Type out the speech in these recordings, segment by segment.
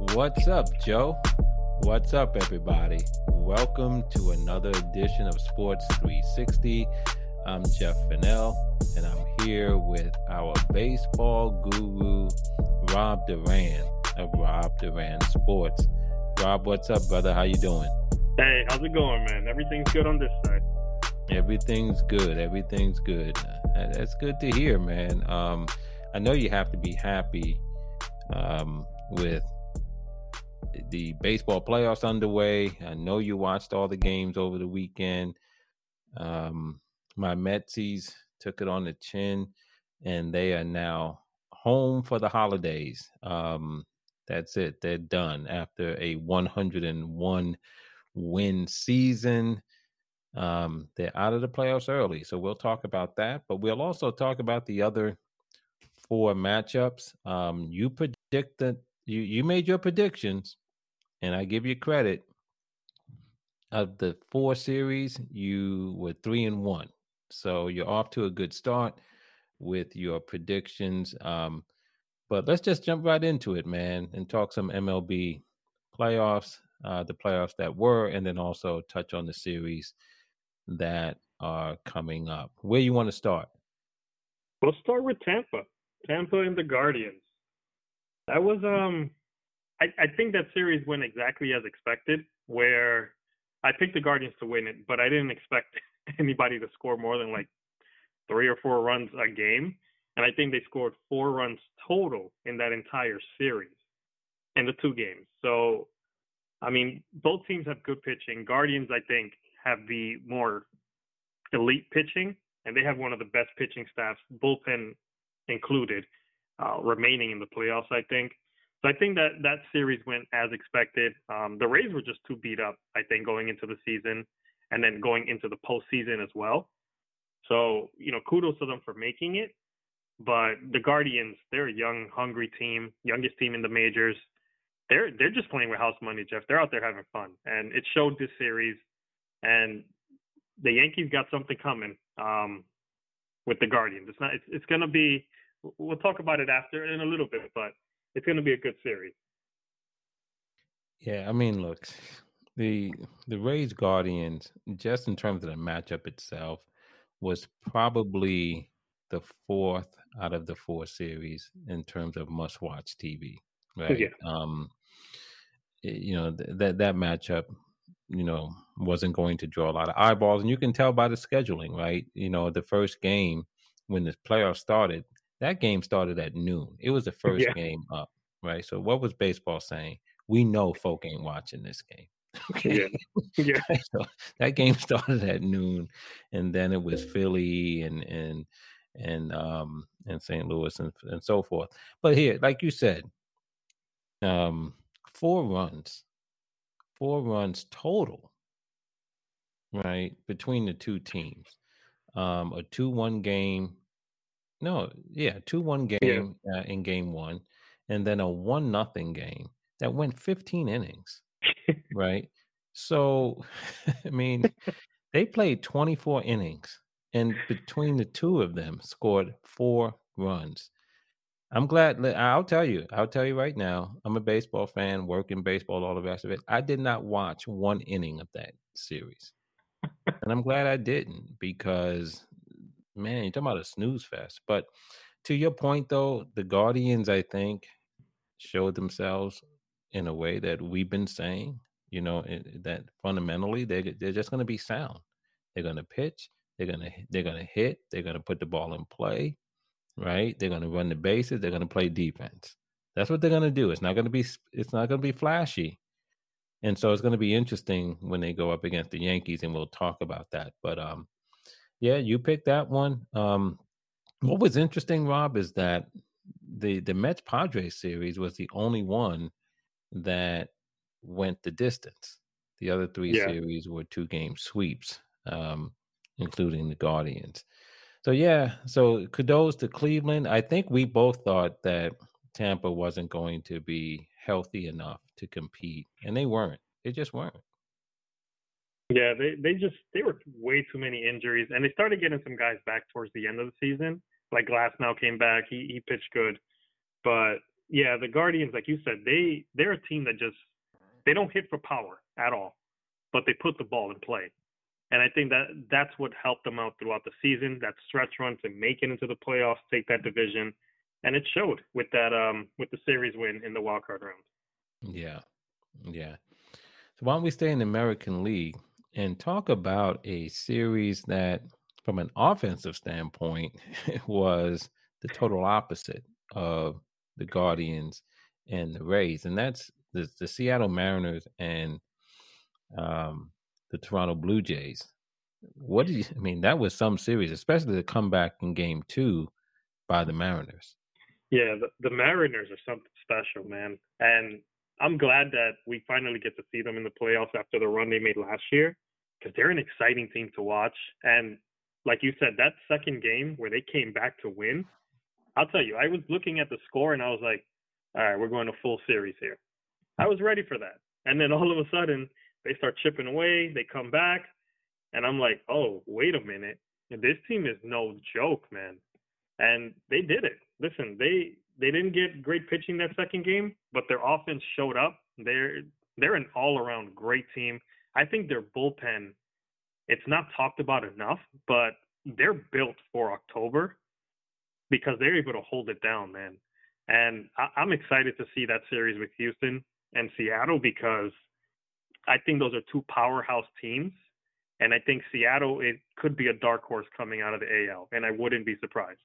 What's up, Joe? What's up, everybody? Welcome to another edition of Sports 360. I'm Jeff Fennell, and I'm here with our baseball guru, Rob Duran of Rob Duran Sports. Rob, what's up, brother? How you doing? Hey, how's it going, man? Everything's good on this side. Everything's good. Everything's good. That's good to hear, man. Um, I know you have to be happy um, with the baseball playoffs underway. I know you watched all the games over the weekend. Um, my Metsies took it on the chin, and they are now home for the holidays. Um, that's it. They're done after a 101 win season. Um, they're out of the playoffs early, so we'll talk about that. But we'll also talk about the other four matchups. Um, you predicted you you made your predictions, and I give you credit. Of the four series, you were three and one, so you're off to a good start with your predictions. Um, but let's just jump right into it, man, and talk some MLB playoffs, uh, the playoffs that were, and then also touch on the series that are coming up. Where you want to start? We'll start with Tampa. Tampa and the Guardians. That was um I, I think that series went exactly as expected, where I picked the Guardians to win it, but I didn't expect anybody to score more than like three or four runs a game. And I think they scored four runs total in that entire series in the two games. So, I mean, both teams have good pitching. Guardians, I think, have the more elite pitching, and they have one of the best pitching staffs, bullpen included, uh, remaining in the playoffs, I think. So I think that that series went as expected. Um, the Rays were just too beat up, I think, going into the season and then going into the postseason as well. So, you know, kudos to them for making it. But the Guardians, they're a young, hungry team, youngest team in the majors. They're they're just playing with house money, Jeff. They're out there having fun, and it showed this series. And the Yankees got something coming um, with the Guardians. It's not. It's, it's going to be. We'll talk about it after in a little bit, but it's going to be a good series. Yeah, I mean, look, the the Rays Guardians, just in terms of the matchup itself, was probably the fourth out of the four series in terms of must watch TV. Right. Yeah. Um, you know th- that that matchup, you know, wasn't going to draw a lot of eyeballs, and you can tell by the scheduling, right? You know, the first game when the playoffs started, that game started at noon. It was the first yeah. game up, right? So what was baseball saying? We know folk ain't watching this game. Okay. Yeah. yeah. so that game started at noon and then it was Philly and and and um and St. Louis and and so forth. But here, like you said, um four runs. Four runs total. Right? Between the two teams. Um a 2-1 game no, yeah, two one game yeah. uh, in game one, and then a one nothing game that went 15 innings, right? So, I mean, they played 24 innings, and between the two of them, scored four runs. I'm glad. I'll tell you. I'll tell you right now. I'm a baseball fan, working baseball, all the rest of it. I did not watch one inning of that series, and I'm glad I didn't because man, you're talking about a snooze fest. But to your point, though, the Guardians, I think, showed themselves in a way that we've been saying. You know that fundamentally they they're just going to be sound. They're going to pitch. They're going to they're going to hit. They're going to put the ball in play. Right. They're going to run the bases. They're going to play defense. That's what they're going to do. It's not going to be it's not going to be flashy. And so it's going to be interesting when they go up against the Yankees, and we'll talk about that. But um, yeah, you picked that one. Um, what was interesting, Rob, is that the the Mets Padres series was the only one that went the distance. The other three yeah. series were two game sweeps, um, including the Guardians. So yeah, so kudos to Cleveland. I think we both thought that Tampa wasn't going to be healthy enough to compete, and they weren't. They just weren't. Yeah, they they just they were way too many injuries, and they started getting some guys back towards the end of the season. Like Glasnow came back, he he pitched good, but yeah, the Guardians, like you said, they they're a team that just they don't hit for power at all, but they put the ball in play. And I think that that's what helped them out throughout the season, that stretch run to make it into the playoffs, take that division. And it showed with that um with the series win in the wild card round. Yeah. Yeah. So why don't we stay in the American League and talk about a series that from an offensive standpoint was the total opposite of the Guardians and the Rays. And that's the, the Seattle Mariners and um the Toronto Blue Jays. What did you? I mean, that was some series, especially the comeback in Game Two by the Mariners. Yeah, the, the Mariners are something special, man, and I'm glad that we finally get to see them in the playoffs after the run they made last year, because they're an exciting team to watch. And like you said, that second game where they came back to win, I'll tell you, I was looking at the score and I was like, all right, we're going to full series here. I was ready for that. And then all of a sudden, they start chipping away. They come back, and I'm like, oh, wait a minute. This team is no joke, man. And they did it. Listen, they they didn't get great pitching that second game, but their offense showed up. They're they're an all around great team. I think their bullpen, it's not talked about enough, but they're built for October because they're able to hold it down, man. And I, I'm excited to see that series with Houston and Seattle because I think those are two powerhouse teams. And I think Seattle it could be a dark horse coming out of the AL, and I wouldn't be surprised.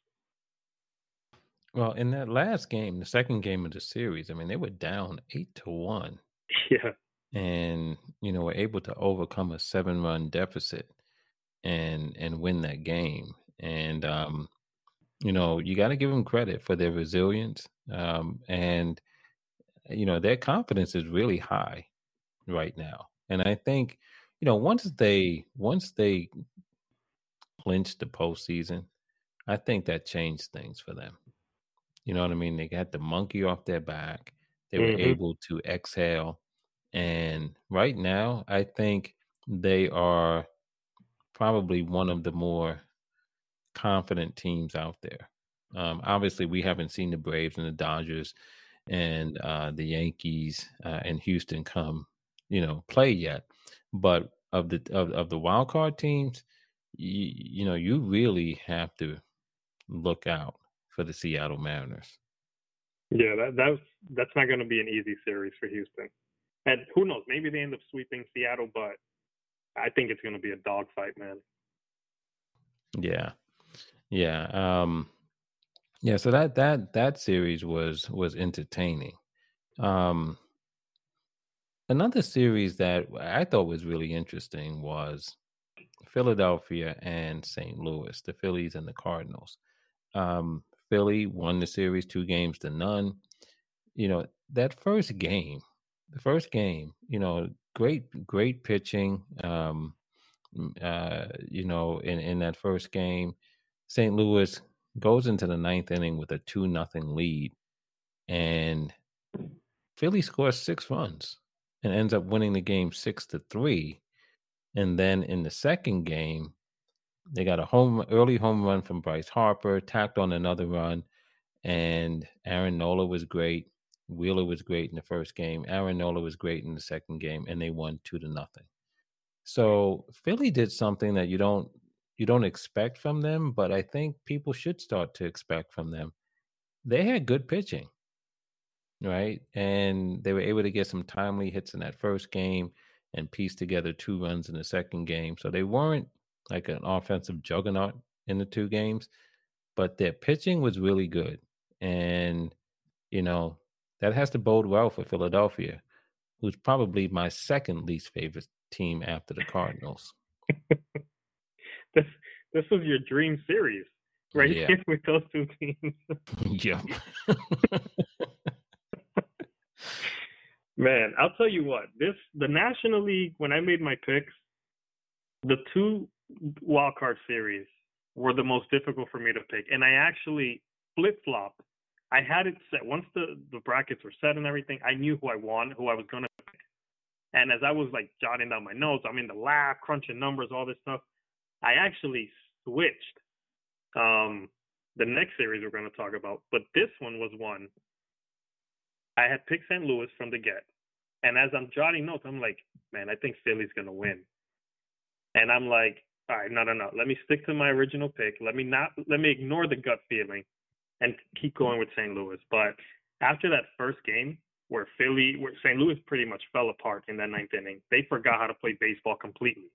Well, in that last game, the second game of the series, I mean, they were down eight to one. Yeah. And, you know, were able to overcome a seven run deficit and and win that game. And um, you know, you gotta give them credit for their resilience. Um, and you know, their confidence is really high right now. And I think, you know, once they once they clinched the postseason, I think that changed things for them. You know what I mean? They got the monkey off their back. They were mm-hmm. able to exhale. And right now, I think they are probably one of the more confident teams out there. Um, obviously, we haven't seen the Braves and the Dodgers and uh, the Yankees uh, and Houston come you know play yet. But of the of, of the wild card teams, you, you know you really have to look out for the Seattle Mariners. Yeah, that that's that's not going to be an easy series for Houston. And who knows? Maybe they end up sweeping Seattle, but I think it's going to be a dogfight, man. Yeah, yeah, um, yeah. So that that that series was was entertaining. Um, Another series that I thought was really interesting was Philadelphia and St. Louis, the Phillies and the Cardinals. Um, Philly won the series two games to none. You know, that first game, the first game, you know, great, great pitching. Um, uh, you know, in, in that first game, St. Louis goes into the ninth inning with a two nothing lead. And Philly scores six runs and ends up winning the game six to three. And then in the second game, they got a home early home run from Bryce Harper, tacked on another run, and Aaron Nola was great. Wheeler was great in the first game. Aaron Nola was great in the second game, and they won two to nothing. So Philly did something that you don't you don't expect from them, but I think people should start to expect from them. They had good pitching right? And they were able to get some timely hits in that first game and piece together two runs in the second game. So they weren't like an offensive juggernaut in the two games, but their pitching was really good. And, you know, that has to bode well for Philadelphia, who's probably my second least favorite team after the Cardinals. this this was your dream series, right? Yeah. With those two teams. yeah. Man, I'll tell you what. This the National League. When I made my picks, the two wild card series were the most difficult for me to pick, and I actually flip flopped. I had it set once the the brackets were set and everything. I knew who I wanted, who I was gonna pick. And as I was like jotting down my notes, I'm in the lab crunching numbers, all this stuff. I actually switched um, the next series we're going to talk about, but this one was one I had picked St. Louis from the get. And as I'm jotting notes, I'm like, man, I think Philly's going to win. And I'm like, all right, no, no, no. Let me stick to my original pick. Let me not, let me ignore the gut feeling and keep going with St. Louis. But after that first game, where Philly, where St. Louis pretty much fell apart in that ninth inning, they forgot how to play baseball completely.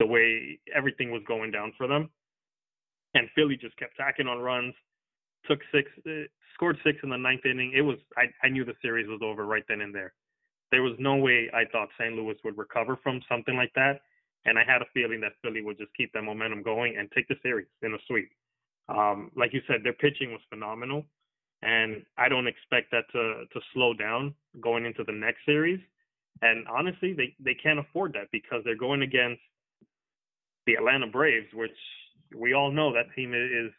The way everything was going down for them, and Philly just kept tacking on runs, took six, uh, scored six in the ninth inning. It was, I, I knew the series was over right then and there. There was no way I thought St. Louis would recover from something like that, and I had a feeling that Philly would just keep that momentum going and take the series in a sweep. Um, like you said, their pitching was phenomenal, and I don't expect that to to slow down going into the next series. And honestly, they they can't afford that because they're going against the Atlanta Braves, which we all know that team is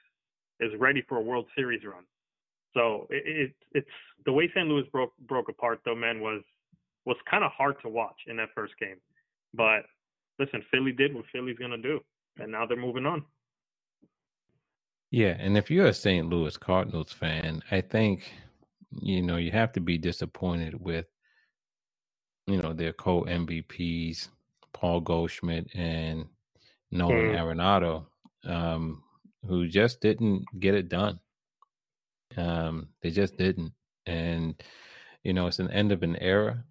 is ready for a World Series run. So it, it it's the way St. Louis broke broke apart though, man, was was kind of hard to watch in that first game. But listen, Philly did what Philly's gonna do, and now they're moving on. Yeah, and if you're a St. Louis Cardinals fan, I think you know you have to be disappointed with you know their co MVPs, Paul Goldschmidt and Nolan mm. Arenado, um, who just didn't get it done. Um, they just didn't, and you know it's an end of an era.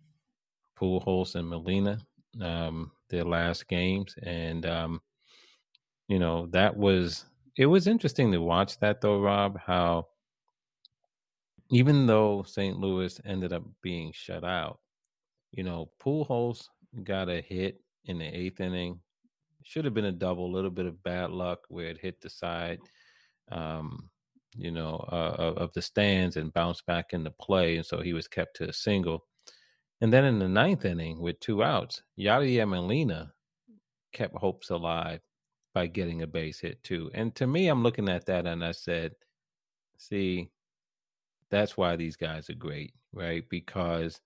Pujols and Molina, um, their last games, and um, you know that was it was interesting to watch that though, Rob, how even though St. Louis ended up being shut out, you know, Pujols got a hit in the eighth inning. Should have been a double, a little bit of bad luck where it hit the side, um, you know, uh, of the stands and bounced back into play. And so he was kept to a single. And then in the ninth inning with two outs, Yadier Molina kept hopes alive by getting a base hit too. And to me, I'm looking at that and I said, see, that's why these guys are great, right? Because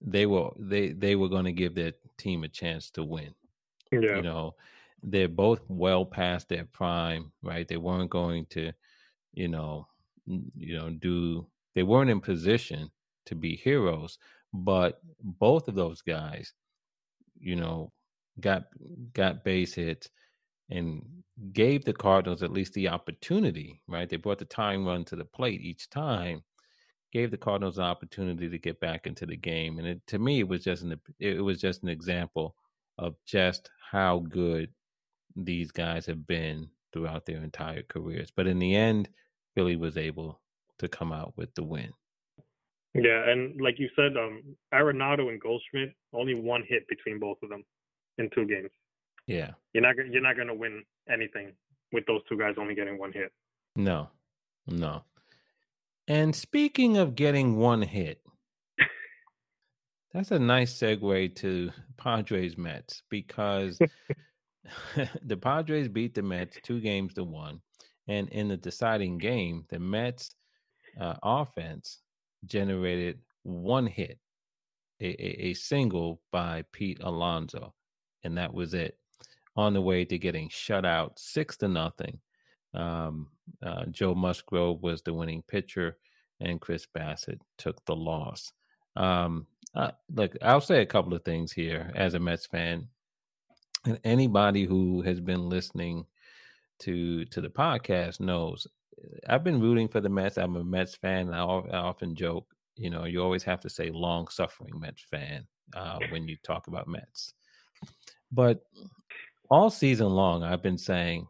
they were they they were going to give their team a chance to win. Yeah. You know, they're both well past their prime, right? They weren't going to, you know, you know, do they weren't in position to be heroes, but both of those guys, you know, got got base hits and gave the Cardinals at least the opportunity, right? They brought the tying run to the plate each time, gave the Cardinals an opportunity to get back into the game. And it, to me, it was just an it was just an example of just how good these guys have been throughout their entire careers. But in the end, Philly was able to come out with the win. Yeah, and like you said, um, Arenado and Goldschmidt only one hit between both of them in two games. Yeah. You're not you're not going to win anything with those two guys only getting one hit. No. No. And speaking of getting one hit, that's a nice segue to Padres Mets because the Padres beat the Mets two games to one. And in the deciding game, the Mets uh, offense generated one hit, a, a, a single by Pete Alonso, and that was it on the way to getting shut out six to nothing. Um, uh, Joe Musgrove was the winning pitcher, and Chris Bassitt took the loss. Um, uh, look, I'll say a couple of things here as a Mets fan, and anybody who has been listening to to the podcast knows I've been rooting for the Mets. I'm a Mets fan. I, I often joke, you know, you always have to say long suffering Mets fan uh, when you talk about Mets. But all season long, I've been saying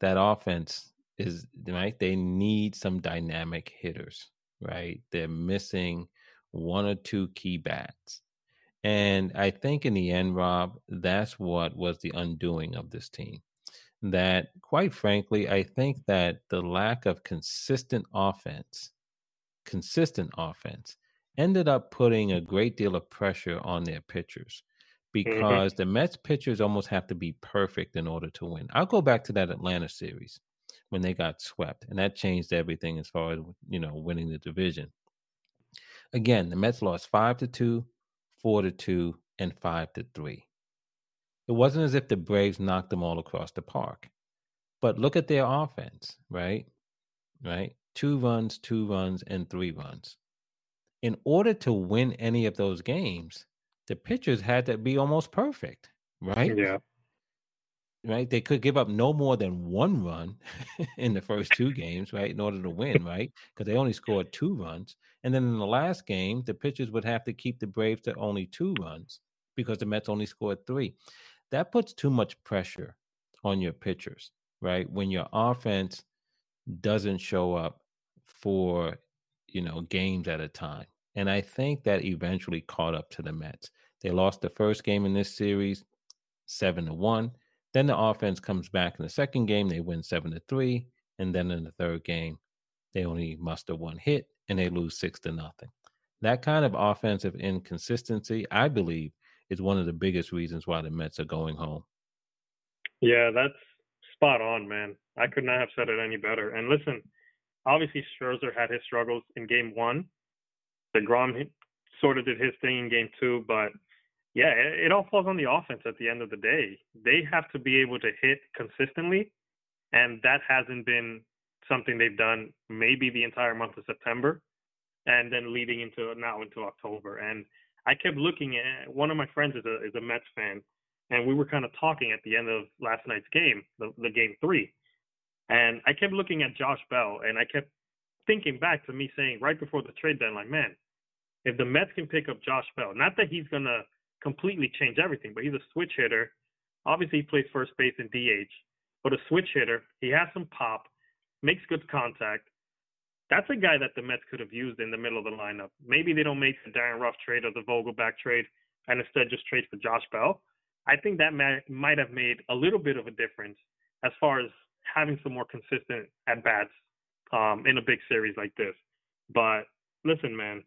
that offense is right. They need some dynamic hitters, right? They're missing one or two key bats. And I think in the end, Rob, that's what was the undoing of this team. That, quite frankly, I think that the lack of consistent offense, consistent offense, ended up putting a great deal of pressure on their pitchers. Mm-hmm. because mm-hmm. the Mets pitchers almost have to be perfect in order to win. I'll go back to that Atlanta series when they got swept, and that changed everything as far as you know winning the division. Again, the Mets lost five to two, four to two, and five to three. It wasn't as if the Braves knocked them all across the park. But look at their offense, right? Right? Two runs, two runs, and three runs. in order to win any of those games, the pitchers had to be almost perfect, right? Yeah. Right. They could give up no more than one run in the first two games, right, in order to win, right? Because they only scored two runs. And then in the last game, the pitchers would have to keep the Braves to only two runs because the Mets only scored three. That puts too much pressure on your pitchers, right? When your offense doesn't show up for, you know, games at a time. And I think that eventually caught up to the Mets. They lost the first game in this series, seven to one. Then the offense comes back in the second game, they win seven to three. And then in the third game, they only muster one hit and they lose six to nothing. That kind of offensive inconsistency, I believe, is one of the biggest reasons why the Mets are going home. Yeah, that's spot on, man. I could not have said it any better. And listen, obviously Scherzer had his struggles in game one. DeGrom sort of did his thing in game two, but yeah, it, it all falls on the offense at the end of the day. They have to be able to hit consistently, and that hasn't been something they've done maybe the entire month of September, and then leading into now into October. And I kept looking at one of my friends is a is a Mets fan, and we were kind of talking at the end of last night's game, the, the game three, and I kept looking at Josh Bell, and I kept thinking back to me saying right before the trade deadline, man, if the Mets can pick up Josh Bell, not that he's gonna completely change everything, but he's a switch hitter. Obviously, he plays first base and DH, but a switch hitter. He has some pop, makes good contact. That's a guy that the Mets could have used in the middle of the lineup. Maybe they don't make the Darin Ruf trade or the Vogelbach trade, and instead just trade for Josh Bell. I think that might have made a little bit of a difference as far as having some more consistent at bats um, in a big series like this. But listen, man,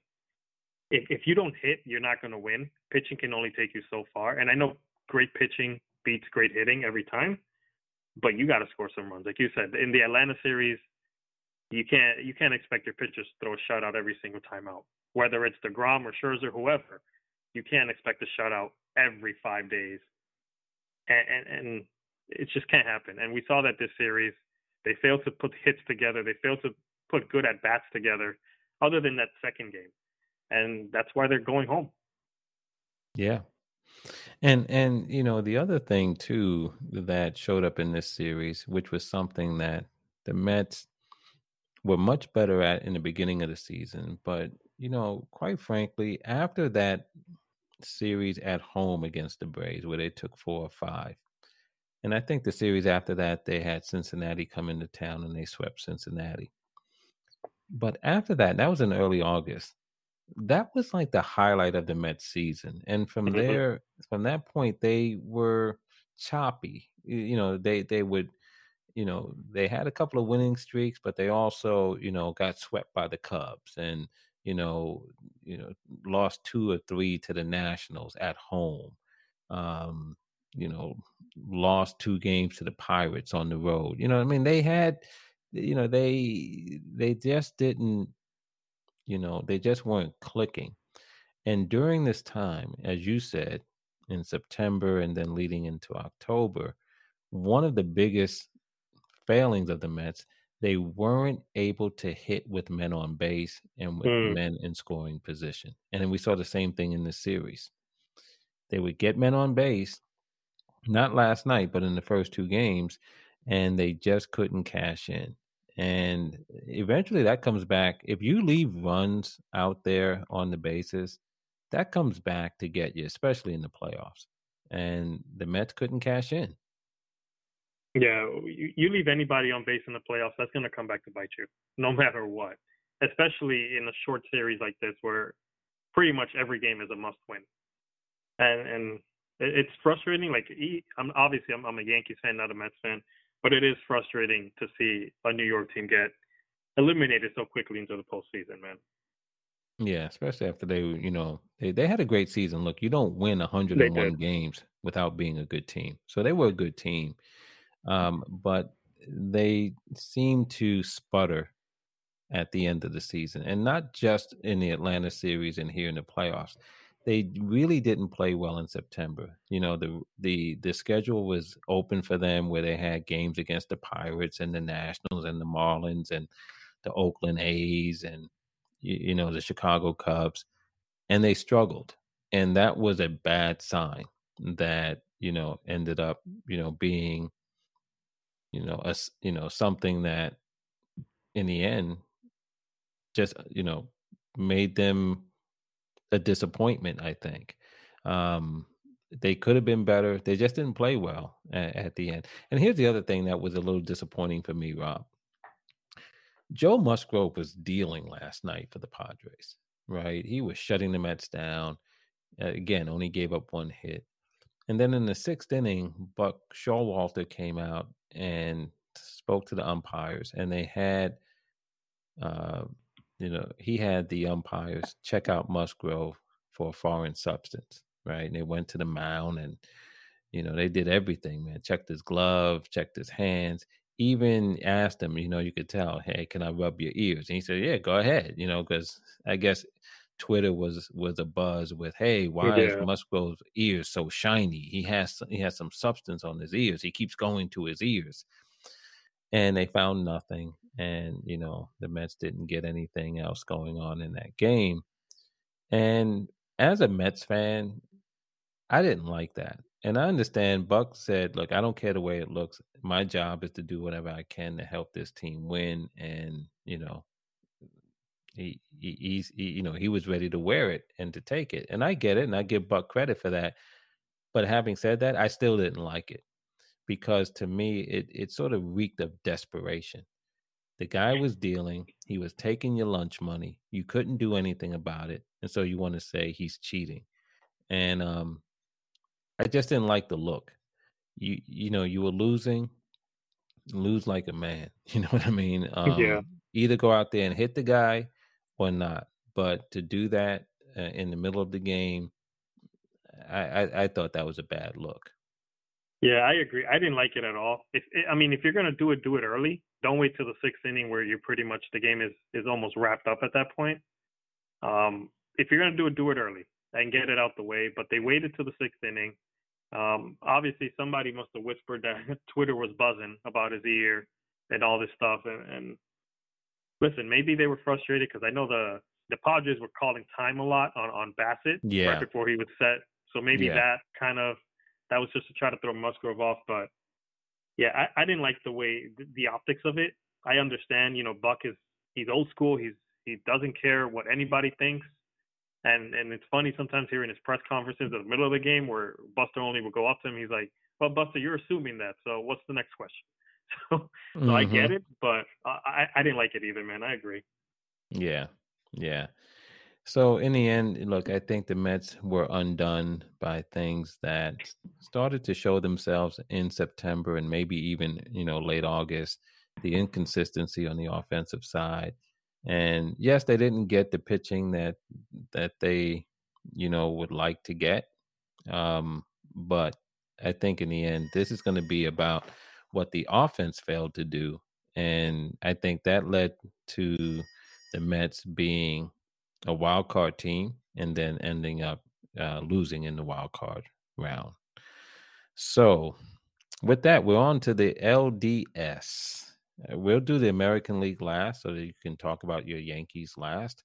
if if you don't hit, you're not going to win. Pitching can only take you so far, and I know great pitching beats great hitting every time, but you got to score some runs, like you said in the Atlanta series. You can't you can't expect your pitchers to throw a shutout every single time out, whether it's Degrom or Scherzer, whoever. You can't expect a shutout every five days, and, and and it just can't happen. And we saw that this series, they failed to put hits together. They failed to put good at bats together, other than that second game and that's why they're going home. Yeah. And and you know the other thing too that showed up in this series, which was something that the Mets were much better at in the beginning of the season, but you know, quite frankly, after that series at home against the Braves, where they took four or five, and I think the series after that they had Cincinnati come into town and they swept Cincinnati. But after that, that was in early August that was like the highlight of the Mets season. And from mm-hmm. there, from that point, they were choppy. You know, they they would, you know, they had a couple of winning streaks, but they also, you know, got swept by the Cubs and you know, you know, lost two or three to the Nationals at home. Um, you know, lost two games to the Pirates on the road. You know, I mean, they had, you know, they they just didn't you know, they just weren't clicking. And during this time, as you said, in September and then leading into October, one of the biggest failings of the Mets, they weren't able to hit with men on base and with mm. men in scoring position. And then we saw the same thing in this series. They would get men on base, not last night, but in the first two games, and they just couldn't cash in and eventually that comes back. If you leave runs out there on the bases, that comes back to get you, especially in the playoffs. And the Mets couldn't cash in. Yeah, you, you leave anybody on base in the playoffs, that's going to come back to bite you, no matter what. Especially in a short series like this, where pretty much every game is a must-win, and and it's frustrating. Like, I'm obviously I'm, I'm a Yankees fan, not a Mets fan, but it is frustrating to see a New York team get eliminated so quickly into the postseason, man. Yeah, especially after they, you know, they, they had a great season. Look, you don't win 101 games without being a good team. So they were a good team. Um, but they seem to sputter at the end of the season, and not just in the Atlanta series and here in the playoffs they really didn't play well in September. You know, the the the schedule was open for them where they had games against the Pirates and the Nationals and the Marlins and the Oakland A's and you, you know, the Chicago Cubs, and they struggled. And that was a bad sign that, you know, ended up, you know, being, you know, a, you know, something that in the end just, you know, made them a disappointment, I think. Um, they could have been better. They just didn't play well at, at, the end. And here's the other thing that was a little disappointing for me, Rob. Joe Musgrove was dealing last night for the Padres, right? He was shutting the Mets down. Uh, again, only gave up one hit. And then in the sixth inning, Buck Showalter came out and spoke to the umpires, and they had, uh, you know, he had the umpires check out Musgrove for a foreign substance, right? And they went to the mound and, you know, they did everything, man. Checked his glove, checked his hands even asked him, you know, you could tell, hey, can I rub your ears? And he said, yeah, go ahead, you know, because I guess Twitter was was a buzz with, hey, why yeah. is Musgrove's ears so shiny? He has he has some substance on his ears. He keeps going to his ears, and they found nothing. And you know, the Mets didn't get anything else going on in that game. And as a Mets fan, I didn't like that. And I understand Buck said, look, I don't care the way it looks. My job is to do whatever I can to help this team win. And, you know, he, he he's he, you know, he was ready to wear it and to take it. And I get it and I give Buck credit for that. But having said that, I still didn't like it because to me it it sort of reeked of desperation. The guy was dealing, he was taking your lunch money. You couldn't do anything about it. And so you want to say he's cheating. And um I just didn't like the look. You you know, you were losing, lose like a man. You know what I mean? Um, yeah. Either go out there and hit the guy or not. But to do that uh, in the middle of the game, I, I, I thought that was a bad look. Yeah, I agree. I didn't like it at all. If I mean, if you're gonna do it, do it early. Don't wait till the sixth inning where you're pretty much the game is is almost wrapped up at that point. Um, if you're gonna do it, do it early and get it out the way. But they waited till the sixth inning. Um, obviously, somebody must have whispered that Twitter was buzzing about his ear and all this stuff. And, and listen, maybe they were frustrated because I know the the Padres were calling time a lot on on Bassitt yeah. right before he was set. So maybe yeah. that kind of that was just to try to throw Musgrove off. But yeah, I, I didn't like the way the, the optics of it. I understand, you know, Buck is he's old school. He's he doesn't care what anybody thinks. And and it's funny sometimes hearing his press conferences in the middle of the game where Buster Olney will go up to him. He's like, "Well, Buster, you're assuming that. So what's the next question?" So, so mm-hmm. I get it, but I I didn't like it either, man. I agree. Yeah, yeah. So in the end, look, I think the Mets were undone by things that started to show themselves in September and maybe even you know late August. The inconsistency on the offensive side and yes, they didn't get the pitching that that they, you know, would like to get. Um, but I think in the end, this is going to be about what the offense failed to do, and I think that led to the Mets being a wild card team and then ending up uh, losing in the wild card round. So, with that, we're on to the LDS. Uh, we'll do the American League last, so that you can talk about your Yankees last.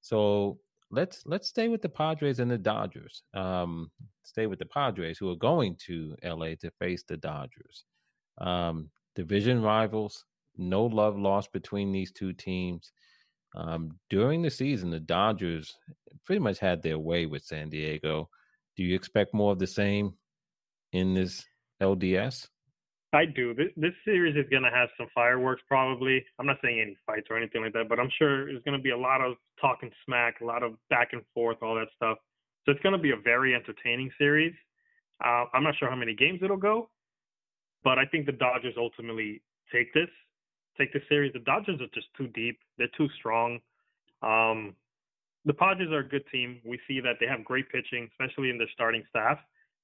So let's let's stay with the Padres and the Dodgers. Um, stay with the Padres, who are going to LA to face the Dodgers. Um, division rivals. No love lost between these two teams. Um, during the season, the Dodgers pretty much had their way with San Diego. Do you expect more of the same in this LDS? I do. This, series is going to have some fireworks, probably. I'm not saying any fights or anything like that, but I'm sure there's going to be a lot of talking smack, a lot of back and forth, all that stuff. So it's going to be a very entertaining series. Uh, I'm not sure how many games it'll go, but I think the Dodgers ultimately take this, take this series. The Dodgers are just too deep. They're too strong. Um, the Padres are a good team. We see that they have great pitching, especially in their starting staff.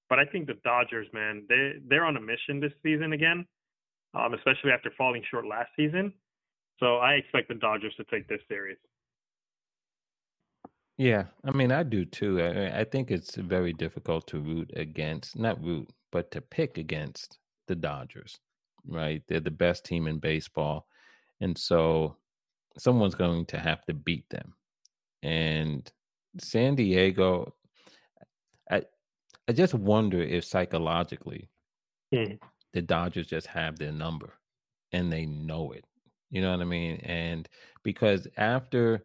But I think the Dodgers, man, they they're on a mission this season again, um, especially after falling short last season. So I expect the Dodgers to take this series. Yeah, I mean, I do too. I, I think it's very difficult to root against, not root, but to pick against the Dodgers, right? They're the best team in baseball. And so someone's going to have to beat them. and San Diego. I I just wonder if psychologically Hmm. the Dodgers just have their number and they know it. You know what I mean? And because after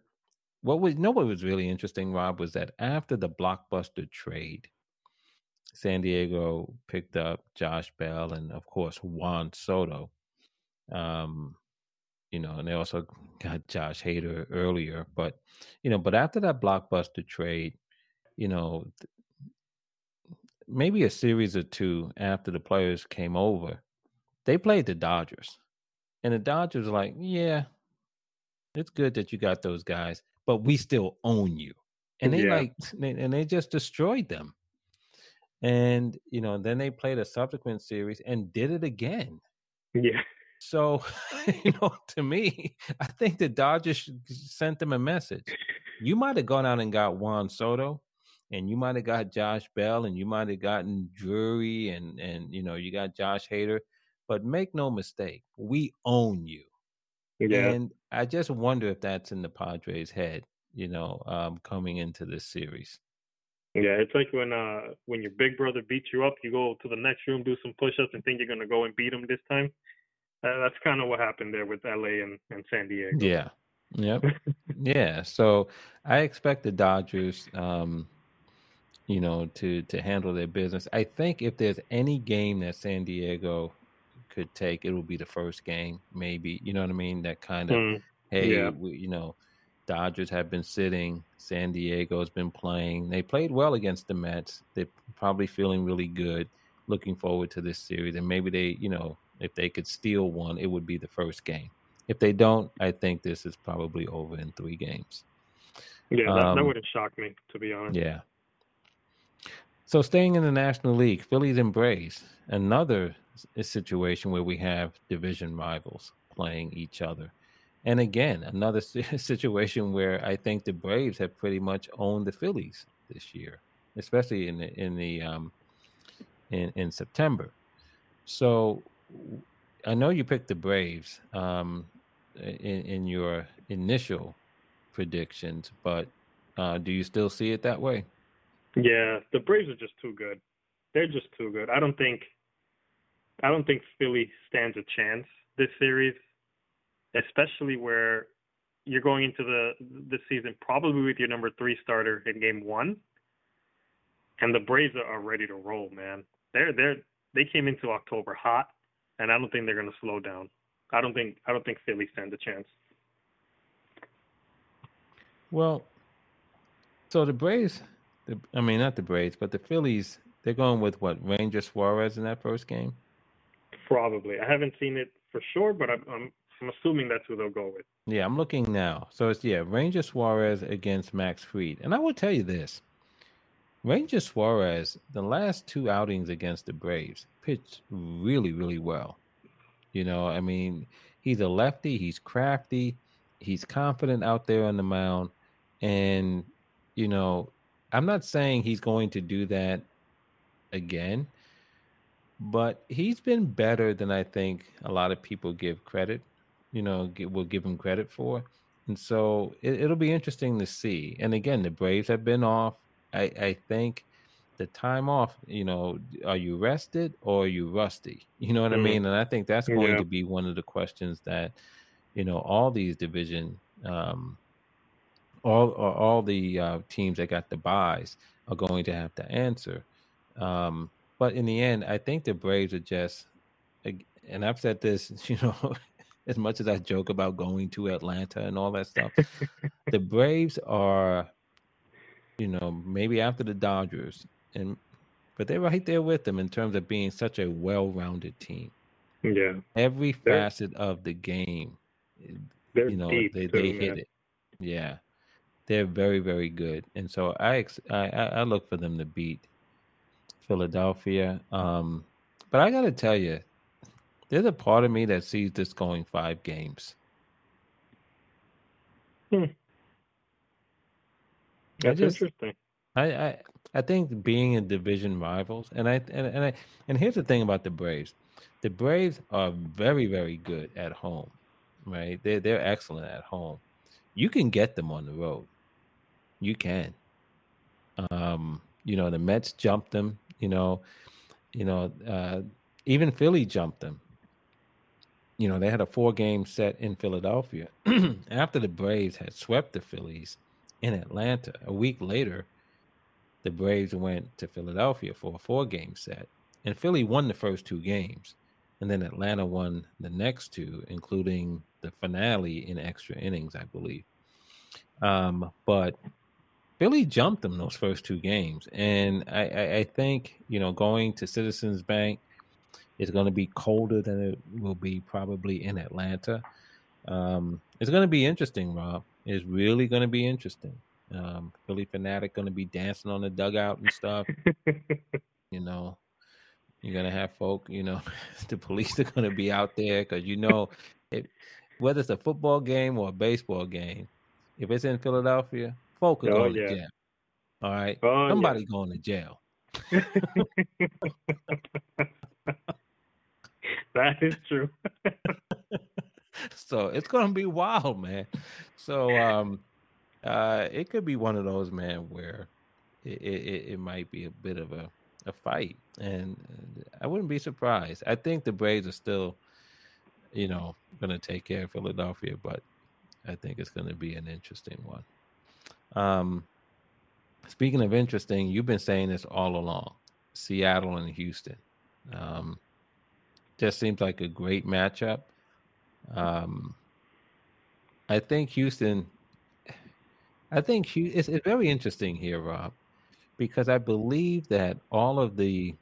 what was you know what was really interesting, Rob, was that after the blockbuster trade, San Diego picked up Josh Bell and of course Juan Soto. Um, you know, and they also got Josh Hader earlier, but you know, but after that blockbuster trade, you know, maybe a series or two after the players came over, they played the Dodgers. And the Dodgers were like, yeah, it's good that you got those guys, but we still own you. And they Yeah. like and they just destroyed them. And you know, then they played a subsequent series and did it again. Yeah. So, you know, to me, I think the Dodgers sent them a message. You might have gone out and got Juan Soto, and you might have got Josh Bell, and you might have gotten Drury, and and you know you got Josh Hader, but make no mistake, we own you. Yeah. And I just wonder if that's in the Padres' head, you know, um, coming into this series. Yeah, it's like when uh when your big brother beats you up, you go to the next room, do some push-ups, and think you're gonna go and beat him this time. Uh, that's kind of what happened there with LA and, and San Diego. Yeah. Yep. yeah. So I expect the Dodgers, um, you know, to to handle their business. I think if there's any game that San Diego could take, it will be the first game, maybe. You know what I mean? That kind of Mm, hey, Yeah. we, you know, Dodgers have been sitting, San Diego's been playing. They played well against the Mets. They're probably feeling really good, looking forward to this series. And maybe they, you know, if they could steal one, it would be the first game. If they don't, I think this is probably over in three games. yeah, that, that Um, wouldn't shock me, to be honest. Yeah. So staying in the National League, Phillies and Braves, another situation where we have division rivals playing each other. And again, another situation where I think the Braves have pretty much owned the Phillies this year, especially in the in the um in in September. So I know you picked the Braves um in, in your initial predictions, but uh, do you still see it that way? Yeah, the Braves are just too good. They're just too good. I don't think I don't think Philly stands a chance this series, especially where you're going into the this season probably with your number three starter in game one. And the Braves are- ready to roll, man. They're they're they came into October hot and I don't think they're gonna slow down. I don't think I don't think Philly stands a chance. Well, so the Braves, the, I mean, not the Braves, but the Phillies, they're going with what, Ranger Suarez in that first game? Probably. I haven't seen it for sure, but I'm I'm, I'm assuming that's who they'll go with. Yeah, I'm looking now. So it's, yeah, Ranger Suarez against Max Fried. And I will tell you this Ranger Suarez, the last two outings against the Braves, pitched really, really well. You know, I mean, he's a lefty, he's crafty, he's confident out there on the mound. And, you know, I'm not saying he's going to do that again, but he's been better than I think a lot of people give credit, you know, gi- will give him credit for. And so it, it'll be interesting to see. And again, the Braves have been off. I, I think the time off, you know, are you rested or are you rusty? You know what I Mhm. mean? And I think that's going Yeah. to be one of the questions that, you know, all these division, um, all all all the uh, teams that got the buys are going to have to answer. Um, but in the end, I think the Braves are just, and I've said this, you know, as much as I joke about going to Atlanta and all that stuff, the Braves are, you know, maybe after the Dodgers, and but they're right there with them in terms of being such a well-rounded team. Yeah. Every They're- facet of the game, you know, they, too, they hit it. Yeah, they're very very good, and so I ex- I, I I look for them to beat Philadelphia. Um, but I got to tell you, there's a part of me that sees this going five games. Hmm. I That's just interesting. I, I I think being in division rivals, and I and and I and here's the thing about the Braves, the Braves are very very good at home, right? They they're excellent at home. You can get them on the road, you can. Um, you know, the Mets jumped them. You know, you know, uh, even Philly jumped them. You know, they had a four game set in Philadelphia after the Braves had swept the Phillies in Atlanta. A week later, the Braves went to Philadelphia for a four game set, and Philly won the first two games. And then Atlanta won the next two, including the finale in extra innings, I believe. Um, but Philly jumped them those first two games, and I, I, I think you know going to Citizens Bank is going to be colder than it will be probably in Atlanta. Um, it's going to be interesting, Rob. It's really going to be interesting. Um, Phillie Phanatic going to be dancing on the dugout and stuff. you know, you're going to have folk. You know, the police are going to be out there because you know, it, whether it's a football game or a baseball game, if it's in Philadelphia, folk are oh, going yeah. to jail. All right, oh, somebody yeah. going to jail. that is true. so it's gonna be wild, man. So um, uh, it could be one of those, man, where it, it, it might be a bit of a, a fight, and I wouldn't be surprised. I think the Braves are still, you know, gonna take care of Philadelphia, but I think it's gonna be an interesting one. Um, speaking of interesting, you've been saying this all along: Seattle and Houston. Um, just seems like a great matchup. Um, I think Houston. I think it's, it's very interesting here, Rob, because I believe that all of the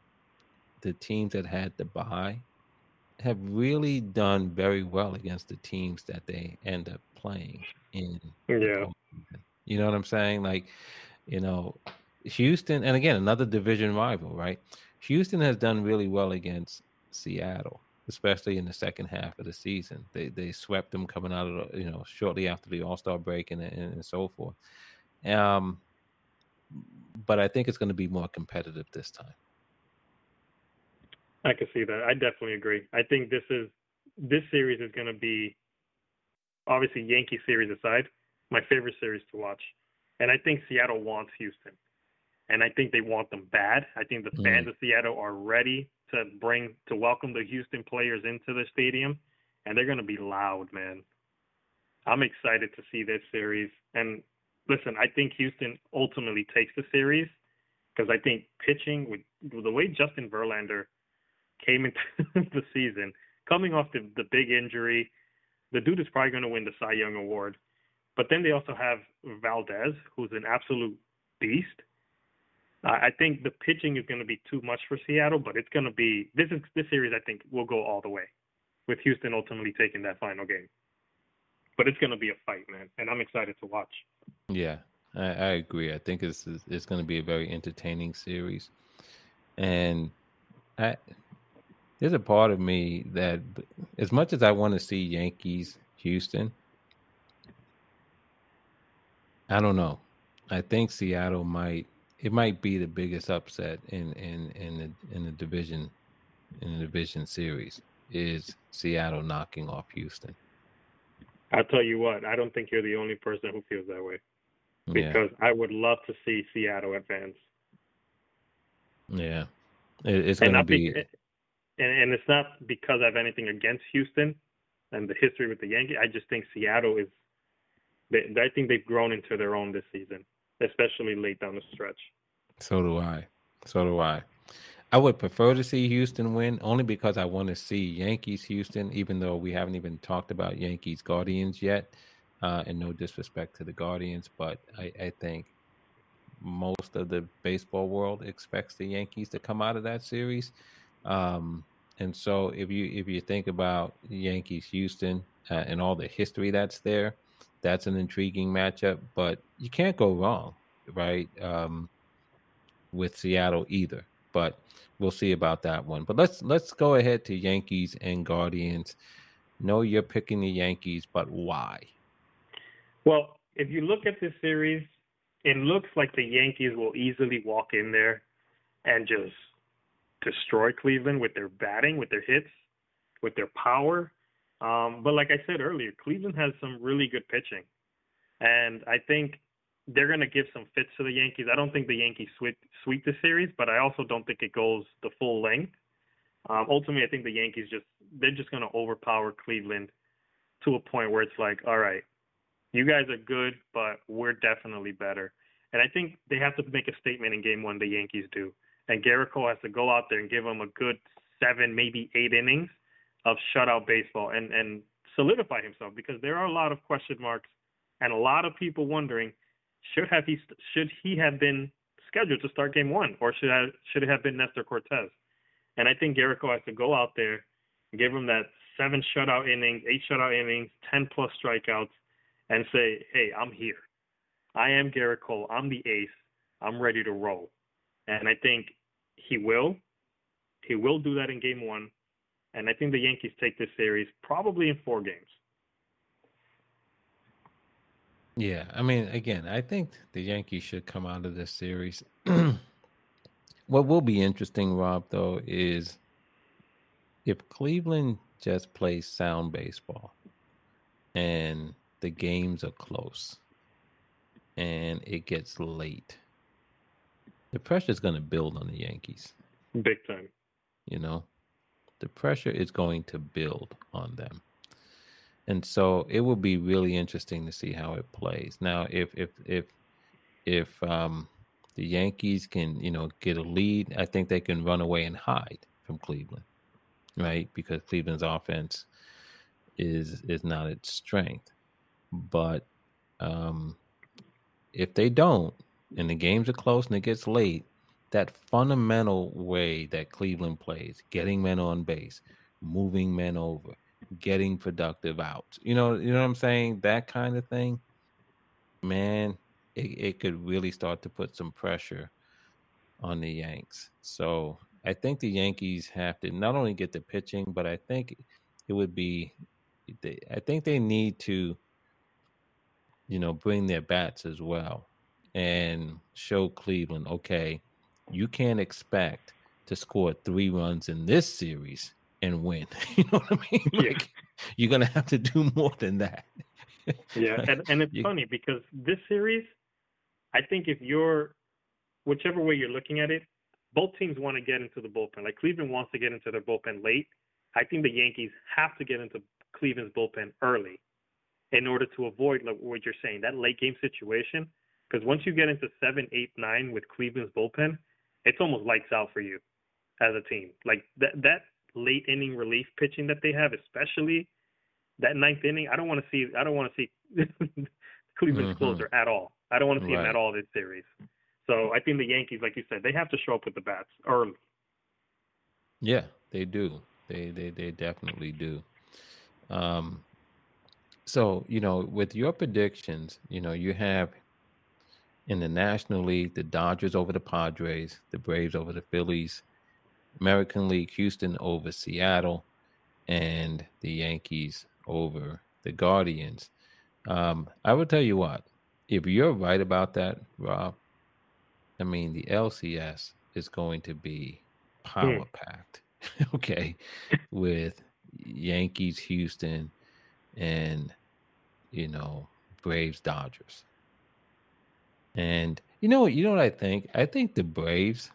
the teams that had the buy have really done very well against the teams that they end up playing in. Yeah. You know what I'm saying? Like, you know, Houston, and again, another division rival, right? Houston has done really well against Seattle, especially in the second half of the season. They they swept them coming out of the, you know shortly after the All Star break and, and, and so forth. Um, but I think it's going to be more competitive this time. I can see that. I definitely agree. I think this is this series is going to be obviously Yankee series aside my favorite series to watch. And I think Seattle wants Houston. And I think they want them bad. I think the mm. fans of Seattle are ready to bring to welcome the Houston players into the stadium and they're going to be loud, man. I'm excited to see this series. And listen, I think Houston ultimately takes the series because I think pitching with, with the way Justin Verlander came into the season, coming off the, the big injury, the dude is probably going to win the Cy Young Award. But then they also have Valdez, who's an absolute beast. I think the pitching is going to be too much for Seattle, but it's going to be this is this series. I think will go all the way, with Houston ultimately taking that final game. But it's going to be a fight, man, and I'm excited to watch. Yeah, I, I agree. I think it's it's going to be a very entertaining series, and I there's a part of me that, as much as I want to see Yankees Houston, I don't know. I think Seattle might it might be the biggest upset in in in the in the division in the division series is Seattle knocking off Houston. I'll tell you what, I don't think you're the only person who feels that way. Because yeah. I would love to see Seattle advance. Yeah. It, it's going to be. be and, and it's not because I have anything against Houston and the history with the Yankees. I just think Seattle is they, I think they've grown into their own this season, especially late down the stretch. So do I. So do I. I would prefer to see Houston win only because I want to see Yankees Houston, even though we haven't even talked about Yankees Guardians yet. Uh, and no disrespect to the Guardians, but I, I think most of the baseball world expects the Yankees to come out of that series. Um, and so if you if you think about Yankees Houston uh, and all the history that's there, that's an intriguing matchup, but you can't go wrong, right? Um, with Seattle either. But we'll see about that one. But let's let's go ahead to Yankees and Guardians. No, you're picking the Yankees, but why? Well, if you look at this series, it looks like the Yankees will easily walk in there and just destroy Cleveland with their batting, with their hits, with their power. Um, but like I said earlier, Cleveland has some really good pitching, and I think they're going to give some fits to the Yankees. I don't think the Yankees sweep sweep the series, but I also don't think it goes the full length. Um, ultimately, I think the Yankees just they're just going to overpower Cleveland to a point where it's like, all right, you guys are good, but we're definitely better. And I think they have to make a statement in Game One. The Yankees do, and Gerrit Cole has to go out there and give them a good seven, maybe eight innings of shutout baseball, and and solidify himself because there are a lot of question marks and a lot of people wondering should have he should he have been scheduled to start game one or should I, should it have been Nestor Cortes? And I think Gerrit Cole has to go out there, give him that seven shutout innings, eight shutout innings, ten plus strikeouts, and say, hey, I'm here. I am Gerrit Cole. I'm the ace. I'm ready to roll. And I think he will. He will do that in game one. And I think the Yankees take this series probably in four games. Yeah, I mean, again, I think the Yankees should come out of this series. what will be interesting, Rob, though, is if Cleveland just plays sound baseball and the games are close and it gets late, the pressure is going to build on the Yankees. Big time. You know, the pressure is going to build on them and so it will be really interesting to see how it plays. Now, if if if if um, the Yankees can you know get a lead, I think they can run away and hide from Cleveland, right? Because Cleveland's offense is is not its strength. But um, if they don't, and the games are close and it gets late, that fundamental way that Cleveland plays, getting men on base, moving men over getting productive outs. You know, you know what I'm saying? That kind of thing. Man, it, it could really start to put some pressure on the Yanks. So I think the Yankees have to not only get the pitching, but I think it would be I think they need to, you know, bring their bats as well and show Cleveland, okay, you can't expect to score three runs in this series and win. You know what I mean? Like, yeah. You're gonna have to do more than that. yeah, and, and it's you, funny because this series, I think if you're whichever way you're looking at it, both teams want to get into the bullpen. Like Cleveland wants to get into their bullpen late. I think the Yankees have to get into Cleveland's bullpen early in order to avoid like what you're saying, that late game situation. Because once you get into seven, eight, nine with Cleveland's bullpen, it's almost lights out for you as a team. Like that that late inning relief pitching that they have, especially that ninth inning. I don't want to see. I don't want to see Cleveland's mm-hmm. closer at all. I don't want to see right. him at all this series. So I think the Yankees, like you said, they have to show up with the bats early. Yeah, they do. They they they definitely do. Um, so you know, with your predictions, you know, you have in the National League the Dodgers over the Padres, the Braves over the Phillies, American League, Houston over Seattle, and the Yankees over the Guardians. Um, I will tell you what, if you're right about that, Rob, I mean, the LCS is going to be power packed, okay, with Yankees, Houston, and, you know, Braves, Dodgers. And you know, you know what I think? I think the Braves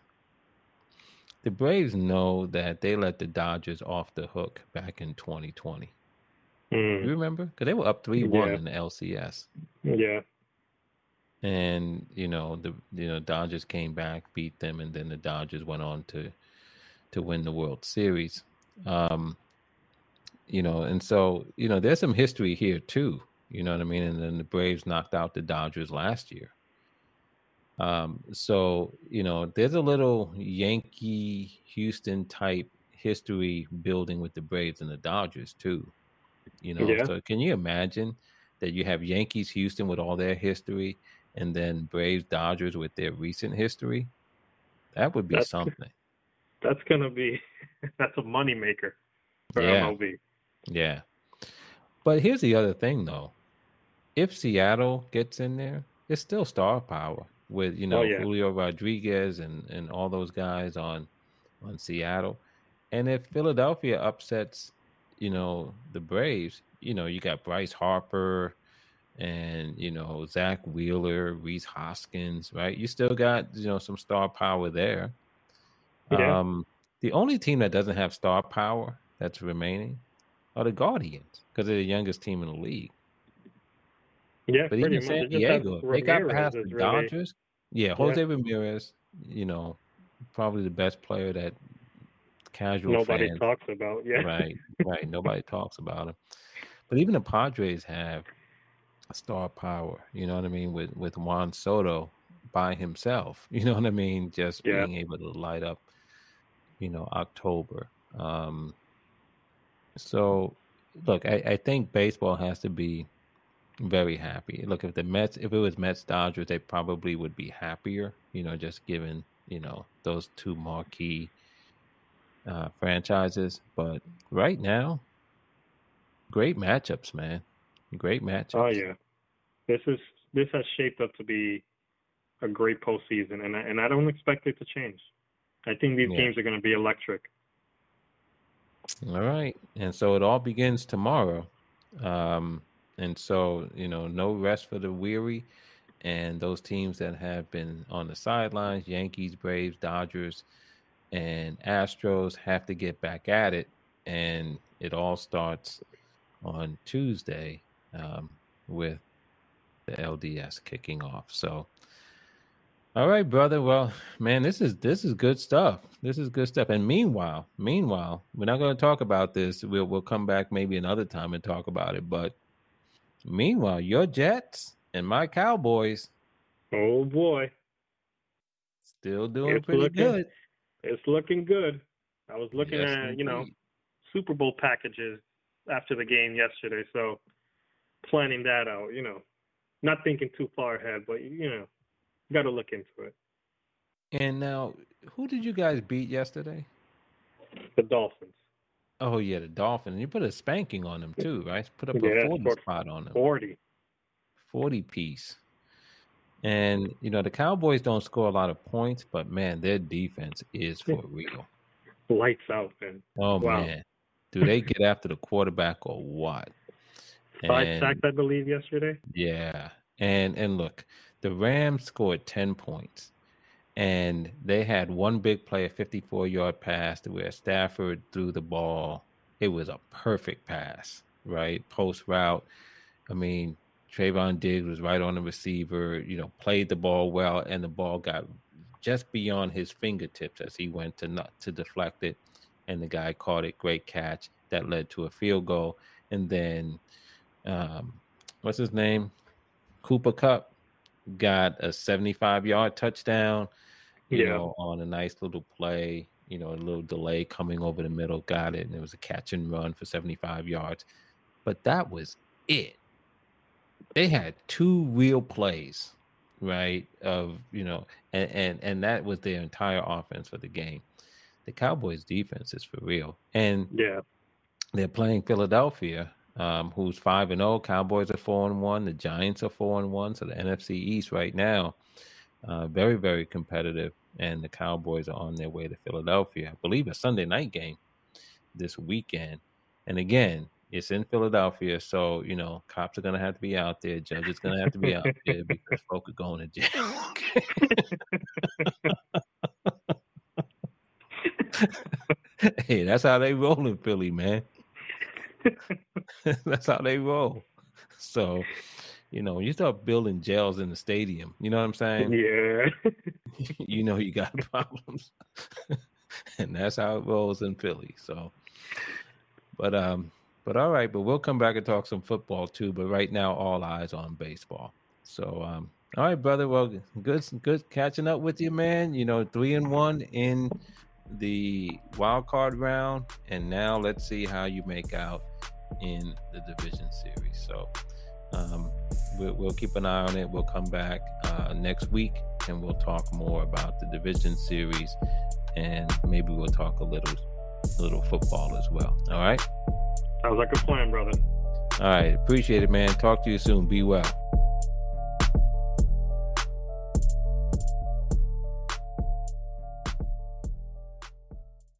the Braves know that they let the Dodgers off the hook back in 2020. Mm. You remember? Because they were up three one yeah. in the LCS. Yeah. And you know the you know Dodgers came back, beat them, and then the Dodgers went on to to win the World Series. Um, you know, and so you know there's some history here too. You know what I mean? And then the Braves knocked out the Dodgers last year. Um, so you know, there's a little Yankee Houston type history building with the Braves and the Dodgers too. You know, yeah. so can you imagine that you have Yankees Houston with all their history, and then Braves Dodgers with their recent history? That would be that's, something. That's gonna be that's a moneymaker for yeah. MLB. Yeah. But here's the other thing though. If Seattle gets in there, it's still star power with you oh, know oh, yeah. Julio Rodriguez and and all those guys on on Seattle. And if Philadelphia upsets, you know, the Braves, you know, you got Bryce Harper, and you know Zack Wheeler, Rhys Hoskins, right? You still got you know some star power there. Yeah. Um, the only team that doesn't have star power that's remaining are the Guardians because they're the youngest team in the league. Yeah, but even San Diego, they got past the Dodgers. Really... Yeah, Jose yeah. Ramirez, you know, probably the best player that casual nobody fans, talks about. Yeah, right, right. Nobody talks about him. But even the Padres have star power. You know what I mean? With with Juan Soto by himself. You know what I mean? Just yeah. being able to light up. You know, October. Um, so, look, I, I think baseball has to be very happy. Look, if the Mets, if it was Mets Dodgers, they probably would be happier. You know, just given you know those two marquee uh, franchises. But right now, great matchups, man. Great matchups. Oh yeah, this is this has shaped up to be a great postseason, and I, and I don't expect it to change. I think these yeah. games are going to be electric. All right, and so it all begins tomorrow, um, and so you know, no rest for the weary, and those teams that have been on the sidelines, Yankees, Braves, Dodgers, and Astros have to get back at it, and it all starts on Tuesday um, with the LDS kicking off. So, all right, brother. Well, man, this is this is good stuff. This is good stuff. And meanwhile, meanwhile, we're not going to talk about this. We'll we'll come back maybe another time and talk about it. But meanwhile, your Jets and my Cowboys. Oh boy, still doing it's pretty looking, good. It's looking good. I was looking yes, at indeed. you know Super Bowl packages after the game yesterday, so planning that out. You know, not thinking too far ahead, but you know, got to look into it. And now, who did you guys beat yesterday? The Dolphins. Oh yeah, the Dolphins. You put a spanking on them too, right? Put up yeah, a forty spot on them. Forty. Forty piece. And you know the Cowboys don't score a lot of points, but man, their defense is for real. Lights out, man. Oh wow. man, do they get after the quarterback or what? Five sacks, I believe, yesterday. Yeah, and and look, the Rams scored ten points, and they had one big play, a fifty-four yard pass, where Stafford threw the ball. It was a perfect pass, right? Post route. I mean, Trevon Diggs was right on the receiver. You know, played the ball well, and the ball got just beyond his fingertips as he went to not to deflect it, and the guy caught it. Great catch that led to a field goal, and then um, what's his name? Cooper Kupp got a 75 yard touchdown, you yeah. know, on a nice little play, you know, a little delay coming over the middle, got it. And it was a catch and run for 75 yards. But that was it. They had two real plays, right? Of, you know, and, and, and that was their entire offense for the game. The Cowboys defense is for real. And yeah, they're playing Philadelphia, um, who's five and zero. Oh. Cowboys are four and one. The Giants are four and one. So the NFC East right now, uh, very very competitive, and the Cowboys are on their way to Philadelphia. I believe a Sunday night game this weekend, and again. It's in Philadelphia, so you know cops are gonna have to be out there. Judges gonna have to be out there because folks are going to jail. hey, that's how they roll in Philly, man. That's how they roll. So, you know, you start building jails in the stadium, you know what I'm saying? Yeah. you know you got problems. and that's how it rolls in Philly. So but um but all right, but we'll come back and talk some football too. But right now all eyes on baseball. So um all right, brother. Well, good good catching up with you, man. You know, three and one in the wild card round, and now let's see how you make out in the division series. So um, we'll, we'll, keep an eye on it. We'll come back uh, next week and we'll talk more about the division series, and maybe we'll talk a little little football as well. All right. Sounds like a plan, brother. All right. Appreciate it, man. Talk to you soon. Be well.